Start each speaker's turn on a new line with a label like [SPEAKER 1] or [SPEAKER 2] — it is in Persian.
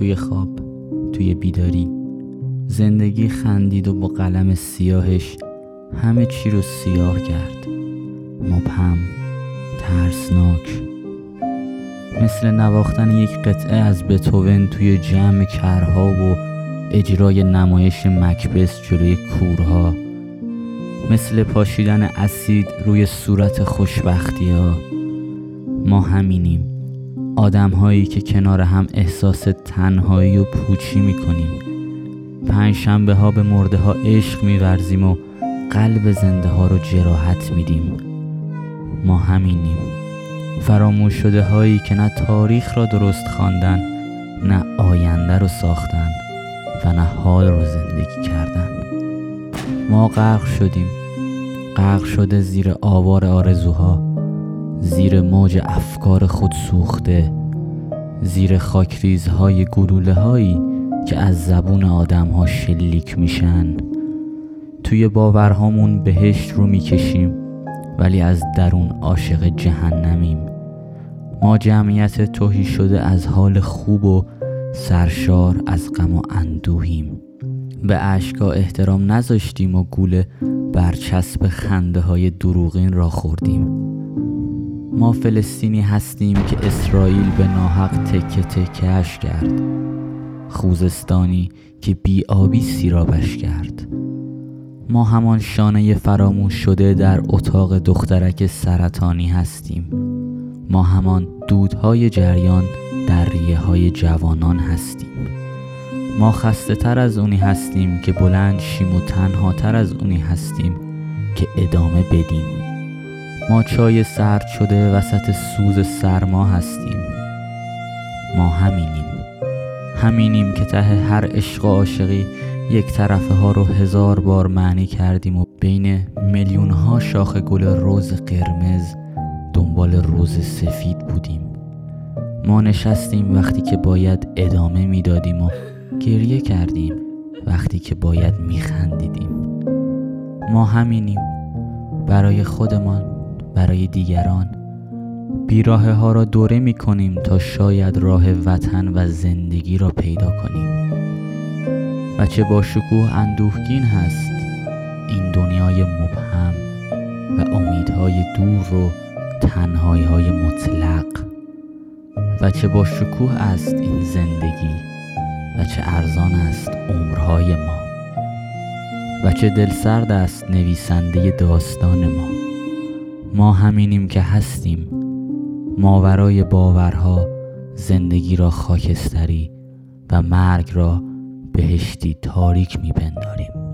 [SPEAKER 1] توی خواب توی بیداری. زندگی خندید و با قلم سیاهش همه چی رو سیاه کرد. مبهم ترسناک. مثل نواختن یک قطعه از بتوون توی جمع کرها و اجرای نمایش مکبس جلوی کورها. مثل پاشیدن اسید روی صورت خوشبختی ها ما همینیم. آدم هایی که کنار هم احساس تنهایی و پوچی می‌کنیم. پنج شنبه ها به مرده ها عشق میورزیم و قلب زنده ها رو جراحت میدیم. ما همینیم. فراموش شده هایی که نه تاریخ را درست خواندن نه آینده رو ساختن و نه حال رو زندگی کردن. ما غرق شدیم. غرق شده زیر آوار آرزوها. زیر موج افکار خود سوخته زیر خاکریزهای گلوله هایی که از زبون آدم ها شلیک میشن. توی باورهامون بهشت رو می‌کشیم ولی از درون عاشق جهنمیم. ما جمعیت توهی شده از حال خوب و سرشار از غم و اندوهیم. به اشکا احترام نذاشتیم و گوله برچسب خنده های دروغین را خوردیم. ما فلسطینی هستیم که اسرائیل به ناحق تکه تکهش کرد. خوزستانی که بیابی سیرابش کرد. ما همان شانه فراموش شده در اتاق دخترک سرطانی هستیم. ما همان دودهای جریان در ریه های جوانان هستیم. ما خسته تر از اونی هستیم که بلند شیم و تنها تر از اونی هستیم که ادامه بدیم. ما چای سرد شده وسط سوز سرما هستیم. ما همینیم. همینیم که ته هر عشق و عاشقی یک طرفه ها رو هزار بار معنی کردیم و بین میلیون ها شاخ گل روز قرمز دنبال روز سفید بودیم. ما نشستیم وقتی که باید ادامه می‌دادیم و گریه کردیم وقتی که باید میخندیدیم. ما همینیم. برای خودمان برای دیگران. بیراه ها را دوره می کنیم تا شاید راه وطن و زندگی را پیدا کنیم. و چه با شکوه اندوهگین هست این دنیای مبهم و امیدهای دور و تنهایی های مطلق. و چه با شکوه است این زندگی و چه ارزان است عمرهای ما. و چه دلسرد است نویسنده داستان ما. ما همینیم که هستیم. ماورای باورها زندگی را خاکستری و مرگ را بهشتی تاریک میپنداریم.